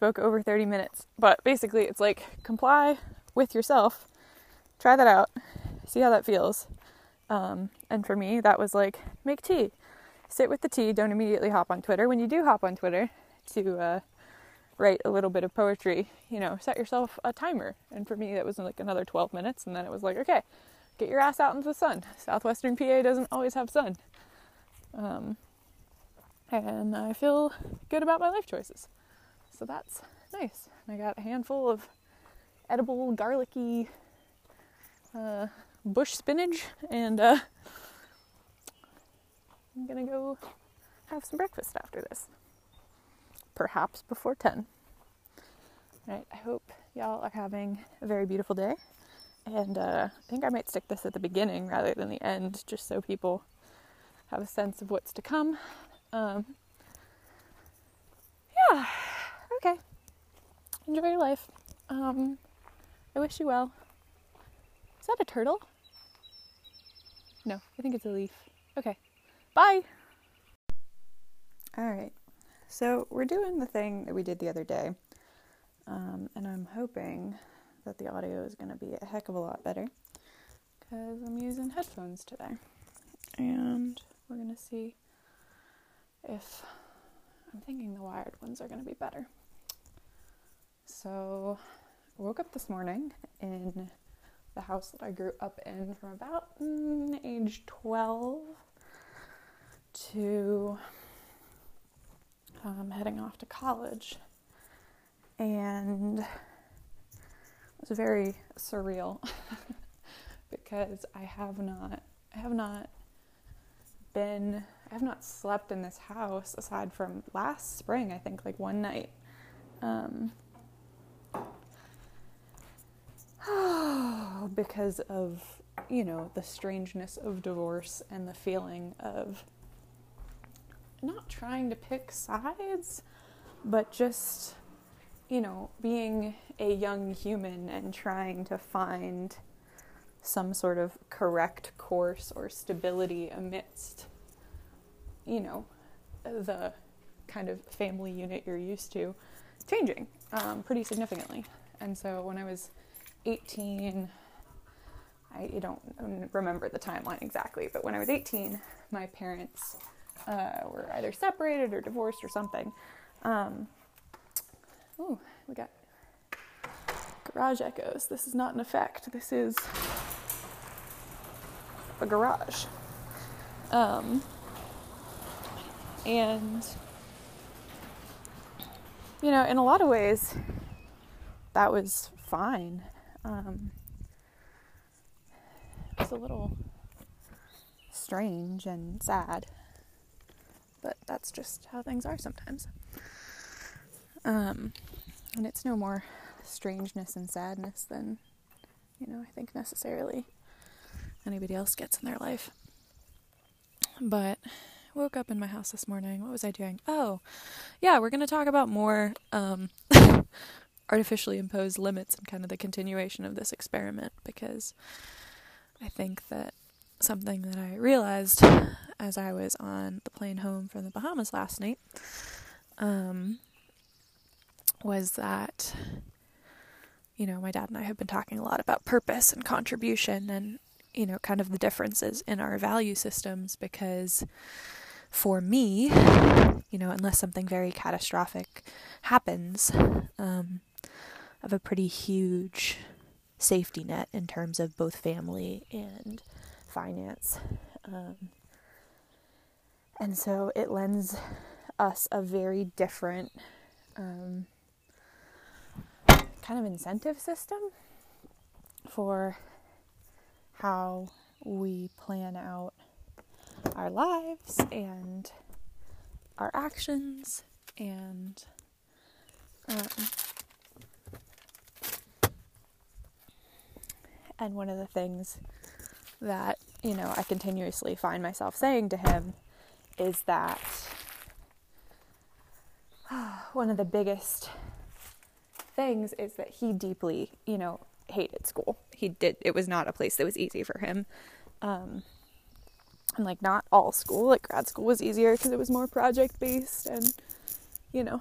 spoke over 30 minutes. But basically, it's like comply with yourself, try that out, see how that feels. Um, and for me, that was like make tea, sit with the tea, don't immediately hop on Twitter. When you do hop on Twitter to uh, write a little bit of poetry, you know, set yourself a timer. And for me, that was like another 12 minutes. And then it was like, okay, get your ass out into the sun. Southwestern PA doesn't always have sun. Um, and I feel good about my life choices. So that's nice. I got a handful of edible, garlicky uh, bush spinach, and uh, I'm gonna go have some breakfast after this. Perhaps before 10. Alright, I hope y'all are having a very beautiful day. And uh, I think I might stick this at the beginning rather than the end, just so people have a sense of what's to come. Um, yeah, okay. Enjoy your life. Um, I wish you well. Is that a turtle? No, I think it's a leaf. Okay, bye. All right, so we're doing the thing that we did the other day, um, and I'm hoping that the audio is going to be a heck of a lot better because I'm using headphones today. And we're going to see if I'm thinking the wired ones are going to be better. So, I woke up this morning in the house that I grew up in from about mm, age 12 to um, heading off to college. And it was very surreal because I have not I have not been I have not slept in this house aside from last spring I think like one night um, because of you know the strangeness of divorce and the feeling of not trying to pick sides but just you know, being a young human and trying to find some sort of correct course or stability amidst, you know, the kind of family unit you're used to changing um, pretty significantly. And so when I was 18, I don't remember the timeline exactly, but when I was 18, my parents uh, were either separated or divorced or something. Um, we got garage echoes. This is not an effect. This is a garage. Um, and, you know, in a lot of ways, that was fine. Um, it's a little strange and sad, but that's just how things are sometimes. Um, and it's no more strangeness and sadness than, you know, I think necessarily anybody else gets in their life. But woke up in my house this morning. What was I doing? Oh, yeah, we're going to talk about more um, artificially imposed limits and kind of the continuation of this experiment because I think that something that I realized as I was on the plane home from the Bahamas last night um, was that, you know, my dad and I have been talking a lot about purpose and contribution and, you know, kind of the differences in our value systems because for me, you know, unless something very catastrophic happens, um, Have a pretty huge safety net in terms of both family and finance. Um, and so it lends us a very different um, kind of incentive system for how we plan out our lives and our actions and um, and one of the things that you know I continuously find myself saying to him is that one of the biggest things is that he deeply, you know, hated school. He did, it was not a place that was easy for him. Um, and like, not all school, like grad school was easier because it was more project based and, you know,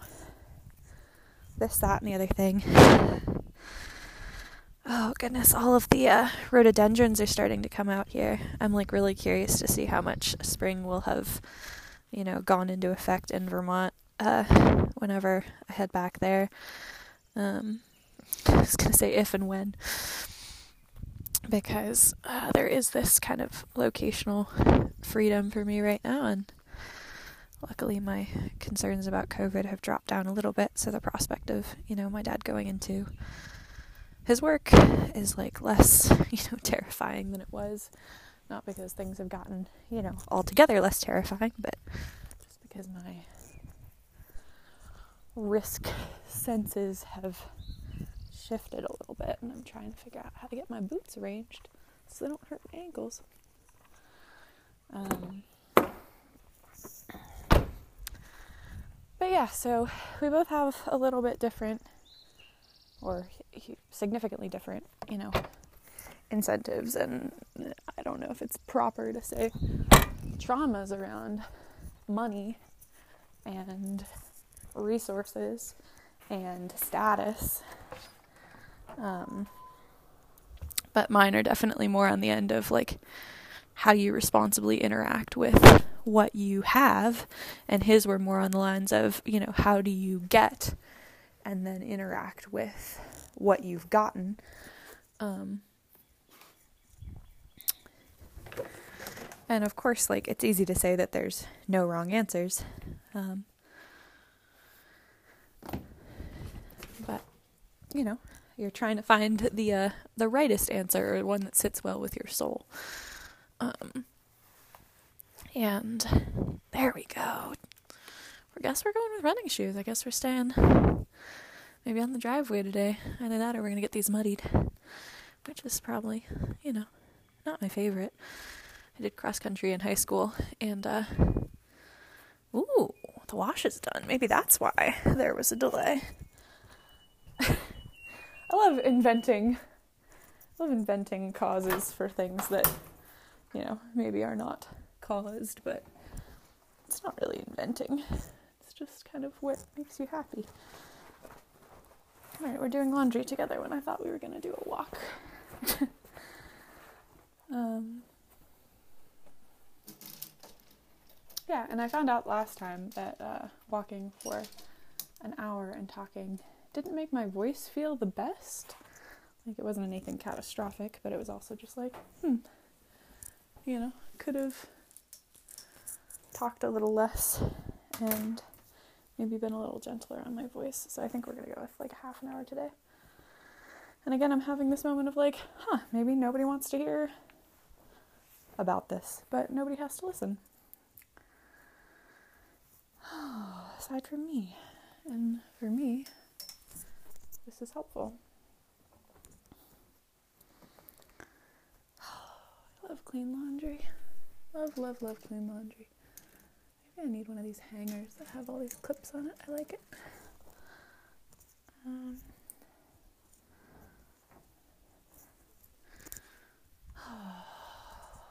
this, that, and the other thing. Oh goodness, all of the uh, rhododendrons are starting to come out here. I'm like really curious to see how much spring will have, you know, gone into effect in Vermont uh, whenever I head back there. Um, I was gonna say if and when, because uh, there is this kind of locational freedom for me right now, and luckily my concerns about COVID have dropped down a little bit. So the prospect of you know my dad going into his work is like less you know terrifying than it was, not because things have gotten you know altogether less terrifying, but just because my risk senses have shifted a little bit, and I'm trying to figure out how to get my boots arranged so they don't hurt my ankles. Um, but yeah, so we both have a little bit different, or significantly different, you know, incentives, and I don't know if it's proper to say traumas around money and resources and status. Um, but mine are definitely more on the end of like how you responsibly interact with what you have, and his were more on the lines of, you know, how do you get and then interact with what you've gotten. Um, and of course, like, it's easy to say that there's no wrong answers. Um, but, you know, you're trying to find the uh, the rightest answer or one that sits well with your soul. Um, and there we go. I guess we're going with running shoes. I guess we're staying maybe on the driveway today. Either that or we're gonna get these muddied, which is probably you know not my favorite. I did cross country in high school, and uh, ooh, the wash is done. Maybe that's why there was a delay. I love inventing. I love inventing causes for things that, you know, maybe are not caused, but it's not really inventing. Just kind of what makes you happy. All right, we're doing laundry together when I thought we were going to do a walk. um, yeah, and I found out last time that uh, walking for an hour and talking didn't make my voice feel the best. Like it wasn't anything catastrophic, but it was also just like, hmm, you know, could have talked a little less and maybe been a little gentler on my voice. So I think we're gonna go with like half an hour today. And again, I'm having this moment of like, huh, maybe nobody wants to hear about this, but nobody has to listen. Aside from me. And for me, this is helpful. I love clean laundry. Love, love, love clean laundry. I need one of these hangers that have all these clips on it. I like it. Um, oh,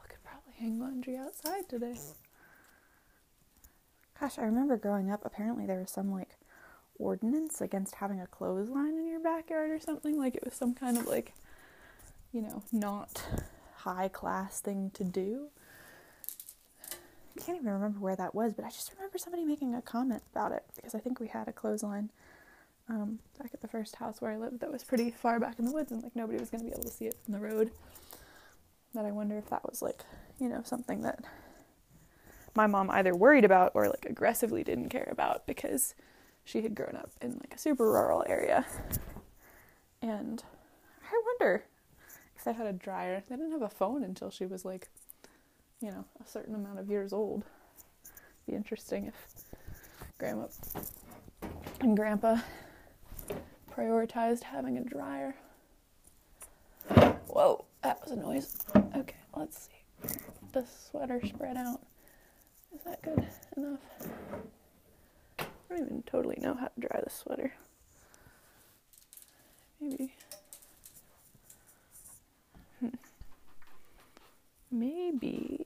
could probably hang laundry outside today. Gosh, I remember growing up, apparently there was some like ordinance against having a clothesline in your backyard or something. Like it was some kind of like, you know, not high class thing to do. I can't even remember where that was, but I just remember somebody making a comment about it because I think we had a clothesline um, back at the first house where I lived that was pretty far back in the woods and like nobody was going to be able to see it from the road. That I wonder if that was like, you know, something that my mom either worried about or like aggressively didn't care about because she had grown up in like a super rural area. And I wonder if they had a dryer. They didn't have a phone until she was like, you know, a certain amount of years old. Be interesting if grandma and grandpa prioritized having a dryer. Whoa, that was a noise. Okay, let's see. The sweater spread out. Is that good enough? I don't even totally know how to dry the sweater. Maybe. Hmm. Maybe.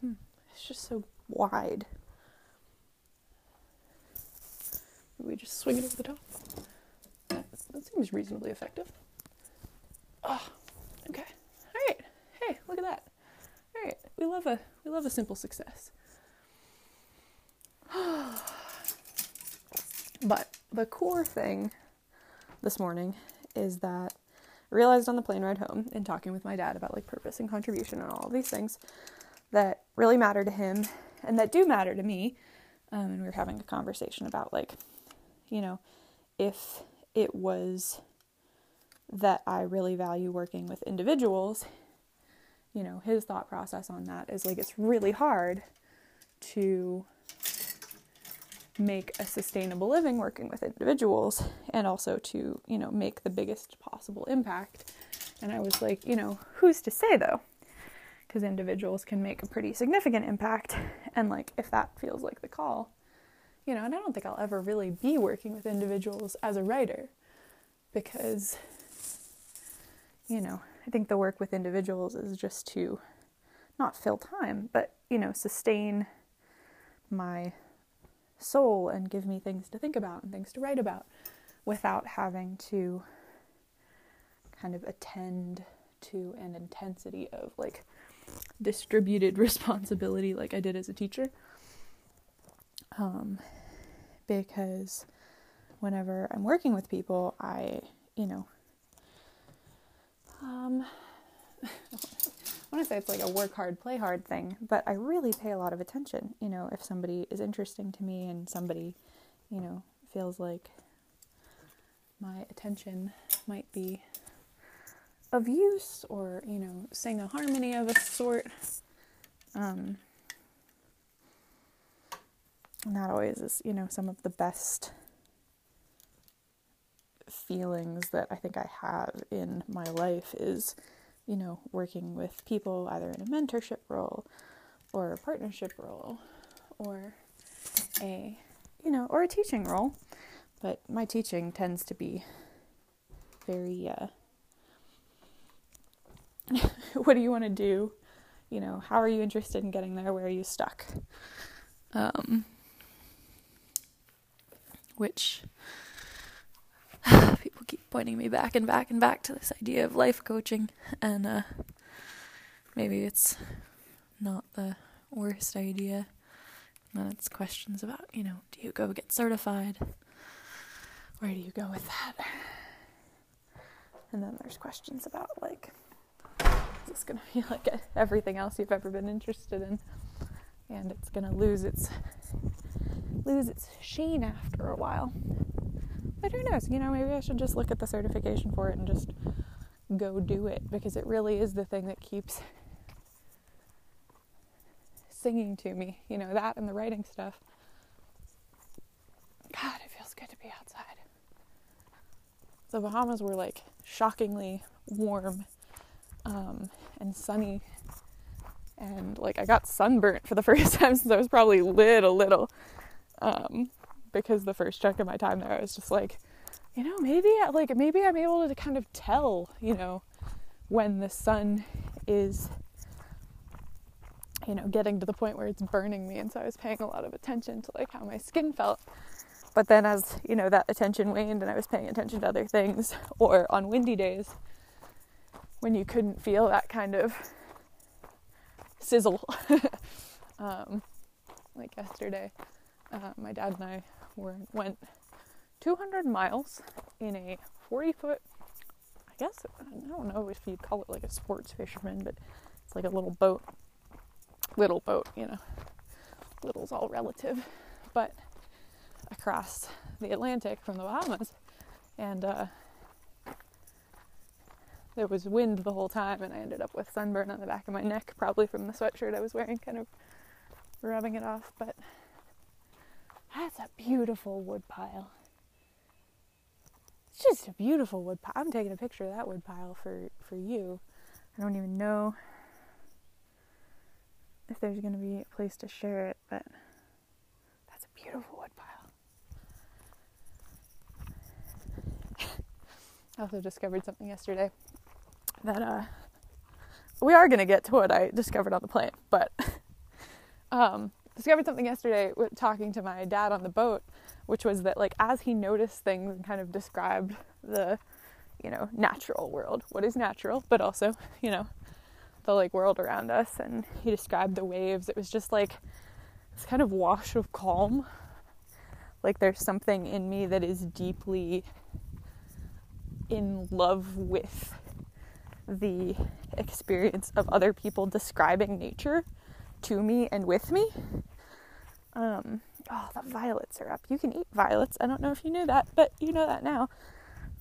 Hmm. It's just so wide. we just swing it over the top. That, that seems reasonably effective. Oh, okay. All right. Hey, look at that. All right. We love a we love a simple success. but the core thing this morning is that I realized on the plane ride home in talking with my dad about like purpose and contribution and all of these things that really matter to him and that do matter to me. Um, and we were having a conversation about like, you know, if it was that I really value working with individuals, you know, his thought process on that is like it's really hard to make a sustainable living working with individuals and also to, you know, make the biggest possible impact. And I was like, you know, who's to say though? Because individuals can make a pretty significant impact. And like, if that feels like the call, you know, and I don't think I'll ever really be working with individuals as a writer because, you know, I think the work with individuals is just to not fill time, but, you know, sustain my soul and give me things to think about and things to write about without having to kind of attend to an intensity of like distributed responsibility like I did as a teacher. Um, because whenever I'm working with people, I, you know, um, I want to say it's like a work hard, play hard thing, but I really pay a lot of attention. You know, if somebody is interesting to me and somebody, you know, feels like my attention might be of use or, you know, sing a harmony of a sort. Um, that always is, you know, some of the best feelings that I think I have in my life is you know, working with people either in a mentorship role or a partnership role or a, you know, or a teaching role. But my teaching tends to be very, uh, what do you want to do? You know, how are you interested in getting there? Where are you stuck? Um, which people keep pointing me back and back and back to this idea of life coaching, and uh, maybe it's not the worst idea. And it's questions about, you know, do you go get certified? Where do you go with that? And then there's questions about, like, is this going to be like everything else you've ever been interested in? And it's going to lose its lose its sheen after a while. But who knows? You know, maybe I should just look at the certification for it and just go do it because it really is the thing that keeps singing to me. You know, that and the writing stuff. God, it feels good to be outside. The Bahamas were like shockingly warm um, and sunny. And like I got sunburnt for the first time since I was probably little, little. Um, because the first chunk of my time there, I was just like, you know, maybe like maybe I'm able to kind of tell, you know, when the sun is you know, getting to the point where it's burning me and so I was paying a lot of attention to like how my skin felt. But then as, you know, that attention waned and I was paying attention to other things or on windy days when you couldn't feel that kind of sizzle um, like yesterday uh, my dad and I were, went 200 miles in a 40 foot, I guess, I don't know if you'd call it like a sports fisherman, but it's like a little boat. Little boat, you know. Little's all relative. But across the Atlantic from the Bahamas. And uh, there was wind the whole time, and I ended up with sunburn on the back of my neck, probably from the sweatshirt I was wearing, kind of rubbing it off. But that's a beautiful wood pile. It's just a beautiful wood pile. I'm taking a picture of that wood pile for, for you. I don't even know if there's going to be a place to share it, but that's a beautiful wood pile. I also discovered something yesterday that uh, we are going to get to what I discovered on the plane, but um, discovered something yesterday talking to my dad on the boat, which was that like as he noticed things and kind of described the, you know, natural world, what is natural, but also, you know, the like world around us, and he described the waves. It was just like this kind of wash of calm. Like there's something in me that is deeply in love with the experience of other people describing nature to me and with me. Um, oh, the violets are up. You can eat violets. I don't know if you knew that, but you know that now.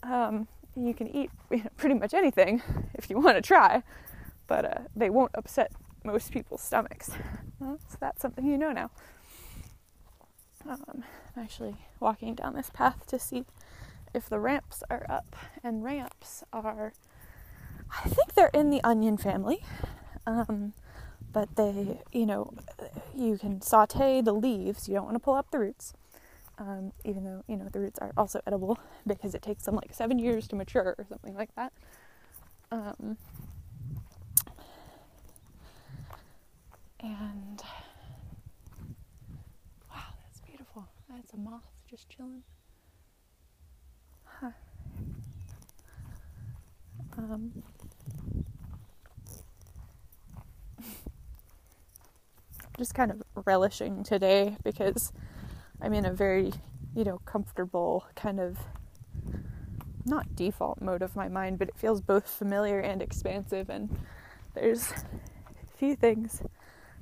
Um, you can eat you know, pretty much anything if you want to try, but uh, they won't upset most people's stomachs. Well, so that's something you know now. Um, I'm actually walking down this path to see if the ramps are up, and ramps are, I think they're in the onion family. Um, but they, you know, you can saute the leaves. You don't want to pull up the roots, um, even though you know the roots are also edible because it takes them like seven years to mature or something like that. Um, and wow, that's beautiful. That's a moth just chilling. Huh. Um, just kind of relishing today because I'm in a very, you know, comfortable kind of not default mode of my mind, but it feels both familiar and expansive. And there's few things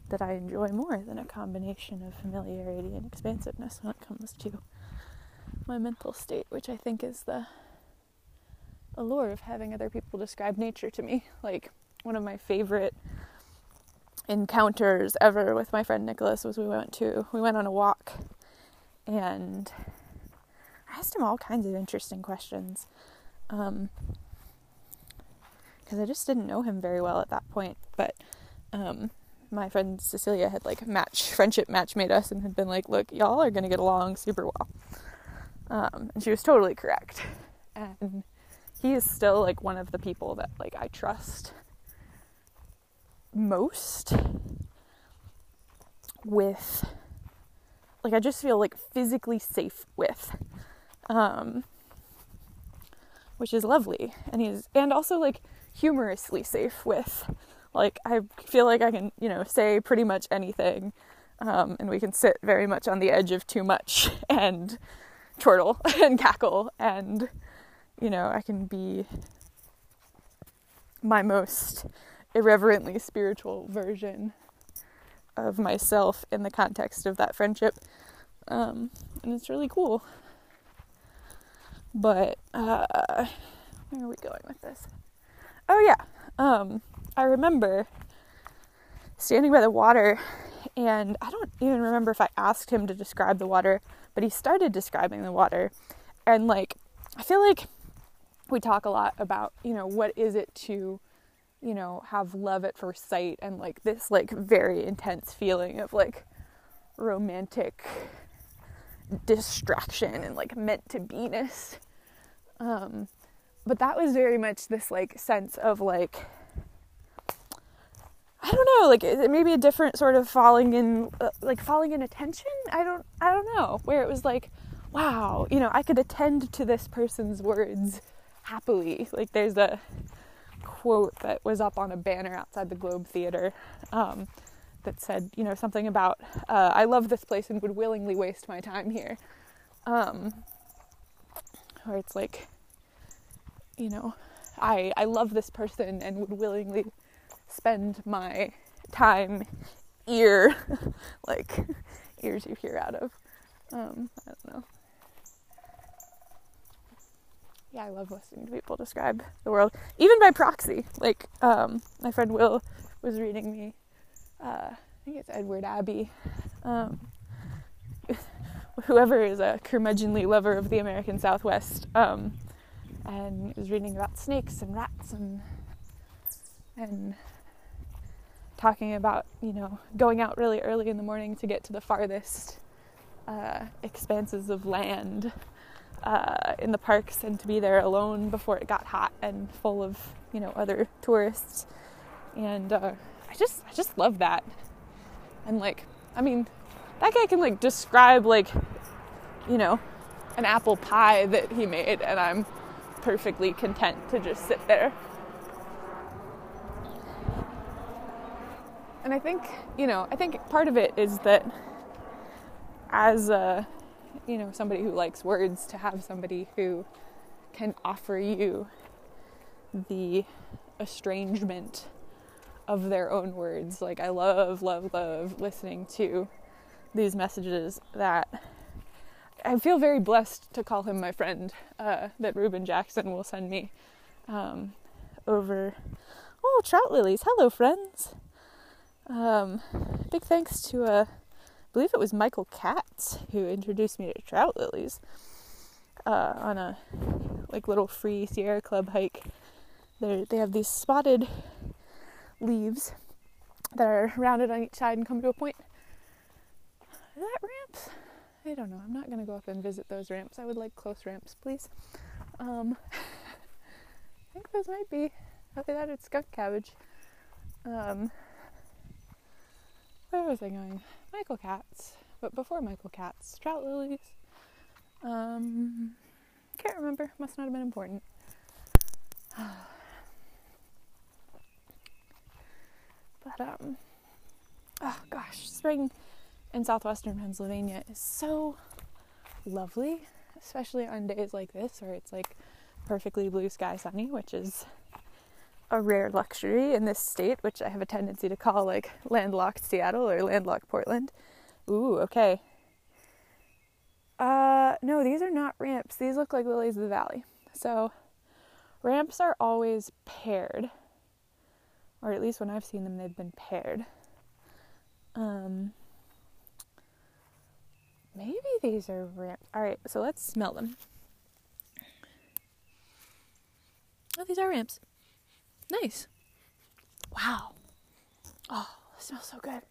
that I enjoy more than a combination of familiarity and expansiveness when it comes to my mental state, which I think is the allure of having other people describe nature to me. Like, one of my favorite encounters ever with my friend Nicholas was we went to we went on a walk and I asked him all kinds of interesting questions because um, I just didn't know him very well at that point. But um, my friend Cecilia had like match friendship match made us and had been like, "Look, y'all are gonna get along super well," um, and she was totally correct. And he is still like one of the people that like I trust most with like I just feel like physically safe with um which is lovely and he's and also like humorously safe with. Like I feel like I can you know say pretty much anything um, and we can sit very much on the edge of too much and chortle and cackle and you know I can be my most irreverently spiritual version of myself in the context of that friendship. Um, and it's really cool. But uh, where are we going with this? Oh yeah, um, I remember standing by the water, and I don't even remember if I asked him to describe the water, but he started describing the water, and like I feel like we talk a lot about you know what is it to you know, have love at first sight and like this like very intense feeling of like romantic distraction and like meant to be-ness. Um, but that was very much this like sense of like I don't know, like it maybe a different sort of falling in uh, like falling in attention. I don't I don't know, where it was like wow, you know, I could attend to this person's words happily. Like there's a quote that was up on a banner outside the Globe Theater um, that said, you know, something about, uh, I love this place and would willingly waste my time here. Um, or it's like, you know, I, I love this person and would willingly spend my time ear, like ears you hear out of. Um, I don't know yeah, I love listening to people describe the world, even by proxy. Like um, my friend Will was reading me, uh, I think it's Edward Abbey. Um, whoever is a curmudgeonly lover of the American Southwest, um, and was reading about snakes and rats and and talking about you know going out really early in the morning to get to the farthest uh, expanses of land uh, in the parks and to be there alone before it got hot and full of you know other tourists and uh, I just I just love that and like I mean that guy can like describe like, you know, an apple pie that he made, and I'm perfectly content to just sit there. And I think, you know, I think part of it is that as a, you know, somebody who likes words, to have somebody who can offer you the estrangement of their own words. Like, I love, love, love listening to these messages that I feel very blessed to call him my friend, uh, that Reuben Jackson will send me um, over. Oh, trout lilies. Hello, friends. Um, big thanks to, uh, believe it was Michael Katz who introduced me to trout lilies uh, on a like little free Sierra Club hike. They they have these spotted leaves that are rounded on each side and come to a point. Is that ramps? I don't know. I'm not gonna go up and visit those ramps. I would like close ramps, please. Um, I think those might be. After that, it's skunk cabbage. Um, where was I going? Michael Katz. But before Michael Katz, trout lilies. Um, can't remember. Must not have been important. but um, oh gosh, spring in southwestern Pennsylvania is so lovely, especially on days like this where it's like perfectly blue sky sunny, which is a rare luxury in this state, which I have a tendency to call like landlocked Seattle or landlocked Portland. Ooh, okay. Uh, no, these are not ramps. These look like lilies of the valley. So, ramps are always paired, or at least when I've seen them, they've been paired. Um, maybe these are ramps. All right, so let's smell them. Oh, these are ramps. Nice. Wow. Oh, they smell so good.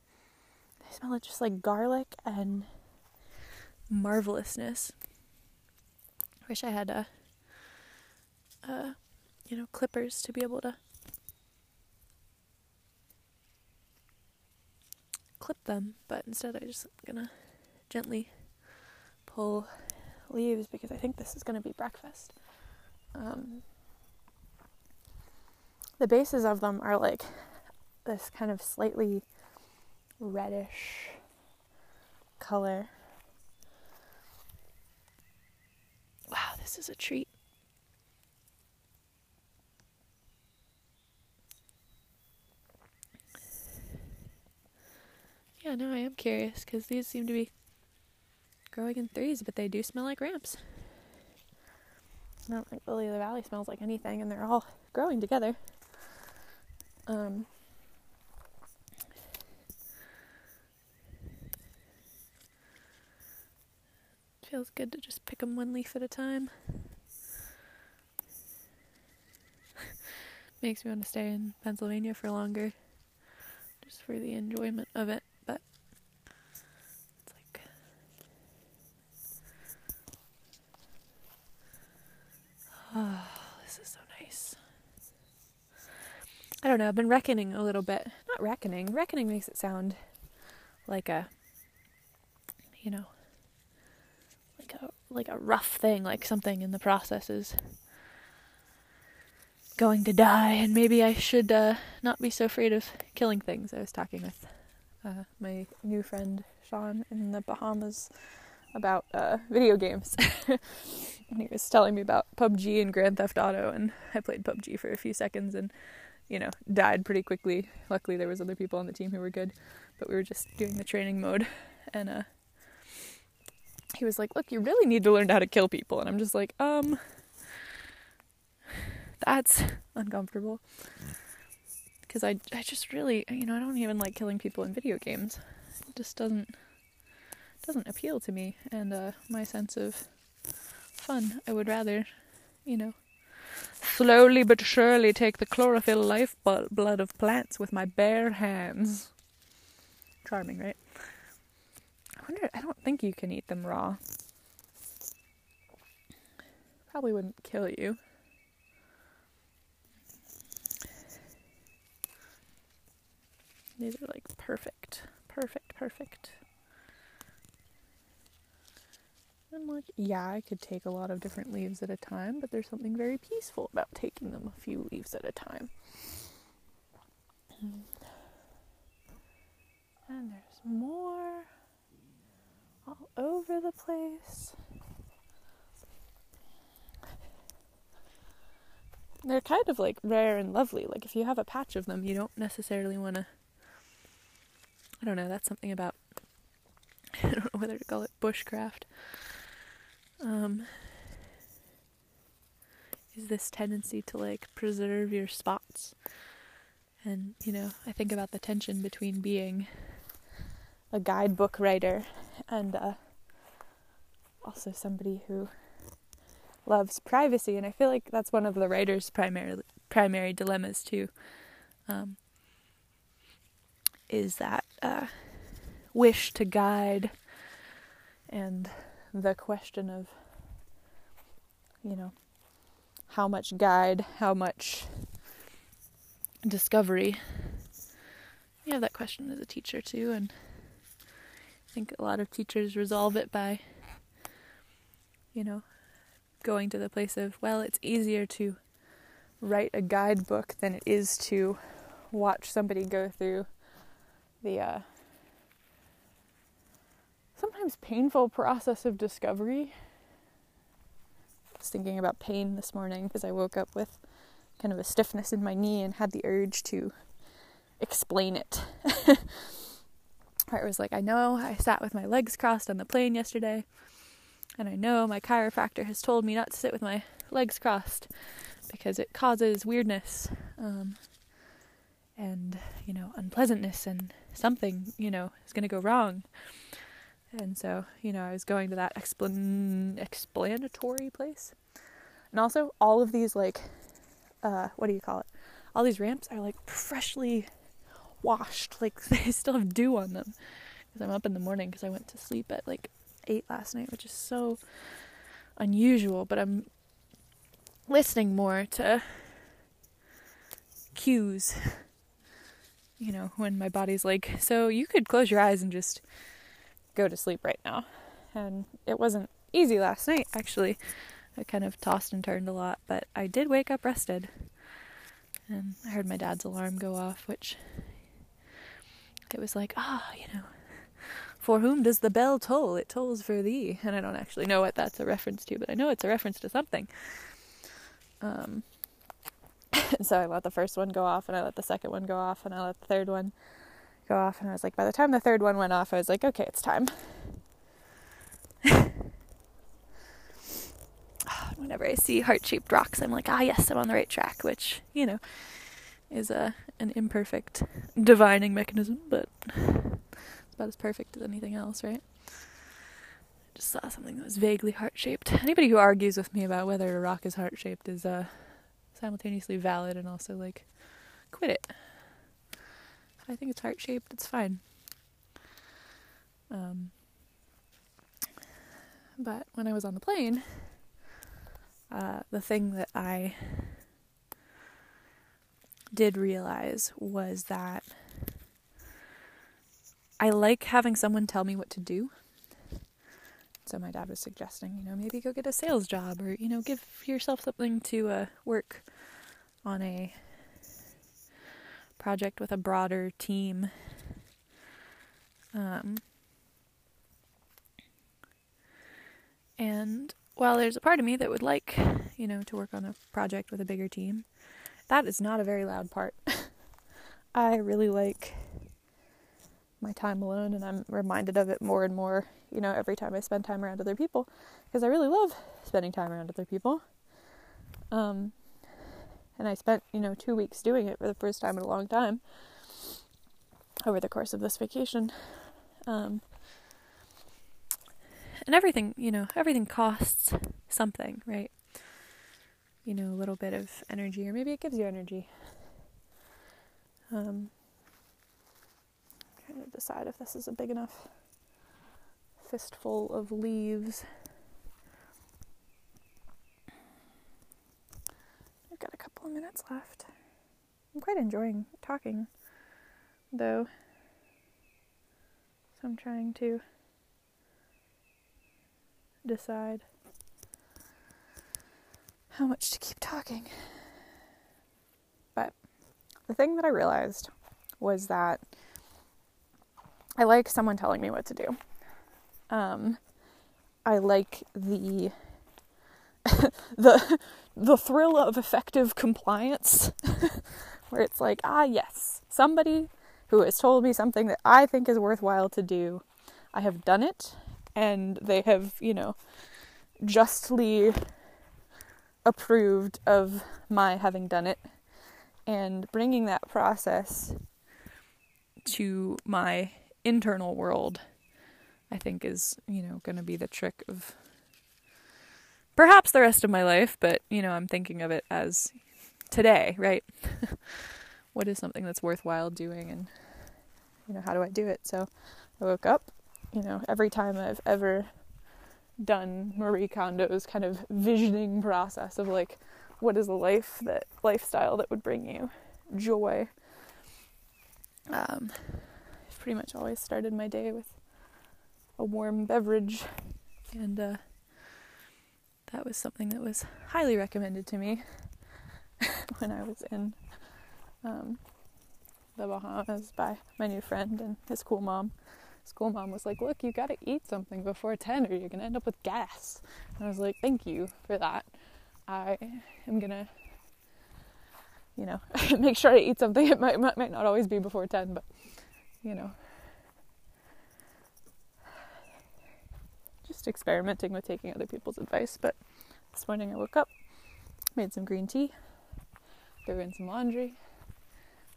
They smell just like garlic and marvelousness. Wish I had a, uh, uh, you know, clippers to be able to clip them, but instead I'm just gonna gently pull leaves because I think this is gonna be breakfast. Um, the bases of them are like this kind of slightly reddish color. Wow, this is a treat. Yeah, no, I am curious because these seem to be growing in threes, but they do smell like ramps. I don't think Lily of the Valley smells like anything, and they're all growing together. Um, feels good to just pick them one leaf at a time. Makes me want to stay in Pennsylvania for longer, just for the enjoyment of it. But it's like. Oh, this is so nice. I don't know, I've been reckoning a little bit. Not reckoning. Reckoning makes it sound like a, you know, like a like a rough thing, like something in the process is going to die, and maybe I should uh, not be so afraid of killing things. I was talking with uh, my new friend Sean in the Bahamas about uh, video games, and he was telling me about PUBG and Grand Theft Auto, and I played PUBG for a few seconds and you know, died pretty quickly. Luckily, there was other people on the team who were good, but we were just doing the training mode, and uh, he was like, "Look, you really need to learn how to kill people," and I'm just like, um, that's uncomfortable because I I just really you know I don't even like killing people in video games. It just doesn't doesn't appeal to me, and uh, my sense of fun. I would rather, you know, slowly but surely take the chlorophyll life blood of plants with my bare hands. Charming, right? I wonder, I don't think you can eat them raw. Probably wouldn't kill you. These are like perfect, perfect, perfect. And like, yeah, I could take a lot of different leaves at a time, but there's something very peaceful about taking them a few leaves at a time. And there's more all over the place. They're kind of like rare and lovely. Like if you have a patch of them, you don't necessarily want to. I don't know. That's something about. I don't know whether to call it bushcraft. Um, is this tendency to like preserve your spots. And, you know, I think about the tension between being a guidebook writer and uh, also somebody who loves privacy, and I feel like that's one of the writer's primary primary dilemmas too. Um, is that uh, wish to guide and the question of you know how much guide, how much discovery. You have that question as a teacher too, and I think a lot of teachers resolve it by, you know, going to the place of, well, it's easier to write a guidebook than it is to watch somebody go through the uh, sometimes painful process of discovery. I was thinking about pain this morning because I woke up with kind of a stiffness in my knee and had the urge to explain it. I was like, I know I sat with my legs crossed on the plane yesterday and I know my chiropractor has told me not to sit with my legs crossed because it causes weirdness um, and, you know, unpleasantness and something, you know, is going to go wrong. And so, you know, I was going to that explan- explanatory place. And also, all of these, like, uh, what do you call it? All these ramps are like freshly washed. Like, they still have dew on them. Because I'm up in the morning because I went to sleep at like eight last night, which is so unusual, but I'm listening more to cues. You know, when my body's like, so you could close your eyes and just go to sleep right now. And it wasn't easy last night, actually. I kind of tossed and turned a lot, but I did wake up rested. And I heard my dad's alarm go off, which it was like, ah, oh, you know, for whom does the bell toll? It tolls for thee. And I don't actually know what that's a reference to, but I know it's a reference to something. Um, so I let the first one go off, and I let the second one go off, and I let the third one go off. And I was like, by the time the third one went off, I was like, okay, it's time. Whenever I see heart shaped rocks, I'm like, ah, yes, I'm on the right track, which, you know, is a an imperfect divining mechanism, but it's about as perfect as anything else, right? I just saw something that was vaguely heart shaped. Anybody who argues with me about whether a rock is heart shaped is uh, simultaneously valid and also like, quit it. I think it's heart shaped, it's fine. Um, but when I was on the plane, uh, the thing that I did realize was that I like having someone tell me what to do. So my dad was suggesting, you know, maybe go get a sales job or, you know, give yourself something to uh, work on a project with a broader team. Um, and while there's a part of me that would like, you know, to work on a project with a bigger team, that is not a very loud part. I really like my time alone and I'm reminded of it more and more, you know, every time I spend time around other people because I really love spending time around other people. Um and I spent, you know, 2 weeks doing it for the first time in a long time over the course of this vacation. Um and everything, you know, everything costs something, right? You know, a little bit of energy or maybe it gives you energy. Um trying to decide if this is a big enough fistful of leaves. Got a couple of minutes left. I'm quite enjoying talking, though. So I'm trying to decide how much to keep talking. But the thing that I realized was that I like someone telling me what to do. Um, I like the the the thrill of effective compliance, where it's like, ah, yes, somebody who has told me something that I think is worthwhile to do. I have done it, and they have, you know, justly approved of my having done it, and bringing that process to my internal world, I think is, you know, going to be the trick of perhaps the rest of my life, but, you know, I'm thinking of it as today, right? what is something that's worthwhile doing and, you know, how do I do it? So I woke up, you know, every time I've ever done Marie Kondo's kind of visioning process of like, what is a life that lifestyle that would bring you joy? Um, pretty much always started my day with a warm beverage, and uh, that was something that was highly recommended to me when I was in um, the Bahamas by my new friend and his cool mom. His cool mom was like, "Look, you got to eat something before ten, or you're gonna end up with gas." And I was like, "Thank you for that. I am gonna." You know, make sure I eat something. It might, might might not always be before ten, but you know, just experimenting with taking other people's advice. But this morning I woke up, made some green tea, threw in some laundry,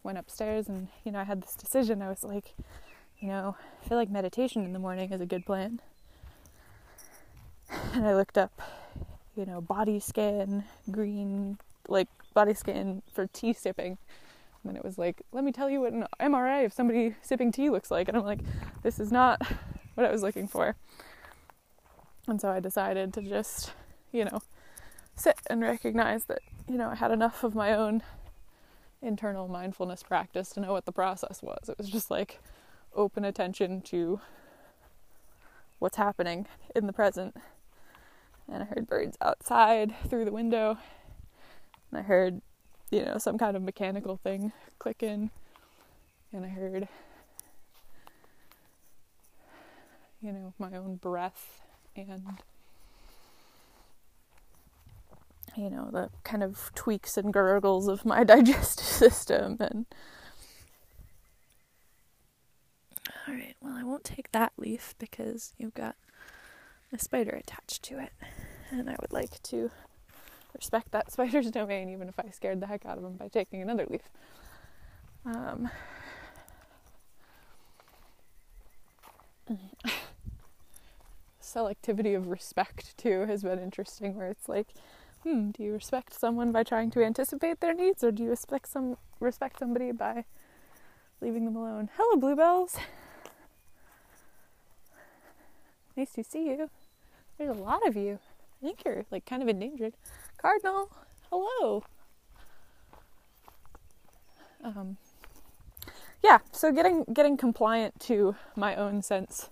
went upstairs, and you know, I had this decision. I was like, you know, I feel like meditation in the morning is a good plan. And I looked up, you know, body scan, green, like body scan for tea sipping and then it was like, let me tell you what an MRI of somebody sipping tea looks like. And I'm like, this is not what I was looking for. And so I decided to just, you know, sit and recognize that, you know, I had enough of my own internal mindfulness practice to know what the process was. It was just like open attention to what's happening in the present. And I heard birds outside through the window. And I heard you know, some kind of mechanical thing clicking. And I heard, you know, my own breath and, you know, the kind of tweaks and gurgles of my digestive system. And, all right, well, I won't take that leaf because you've got a spider attached to it. And I would like to respect that spider's domain, even if I scared the heck out of him by taking another leaf. Um, selectivity of respect too has been interesting where it's like hmm do you respect someone by trying to anticipate their needs or do you respect some respect somebody by leaving them alone? Hello bluebells. Nice to see you. There's a lot of you. I think you're like kind of endangered. Cardinal, hello. Um, yeah, so getting getting compliant to my own sense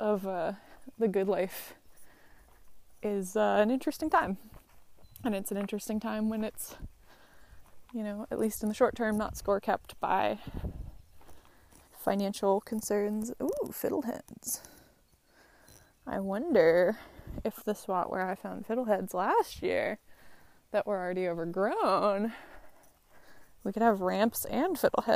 of uh, the good life is uh, an interesting time, and it's an interesting time when it's, you know, at least in the short term, not score kept by financial concerns. Ooh, fiddleheads. I wonder if the spot where I found fiddleheads last year that were already overgrown, we could have ramps and fiddleheads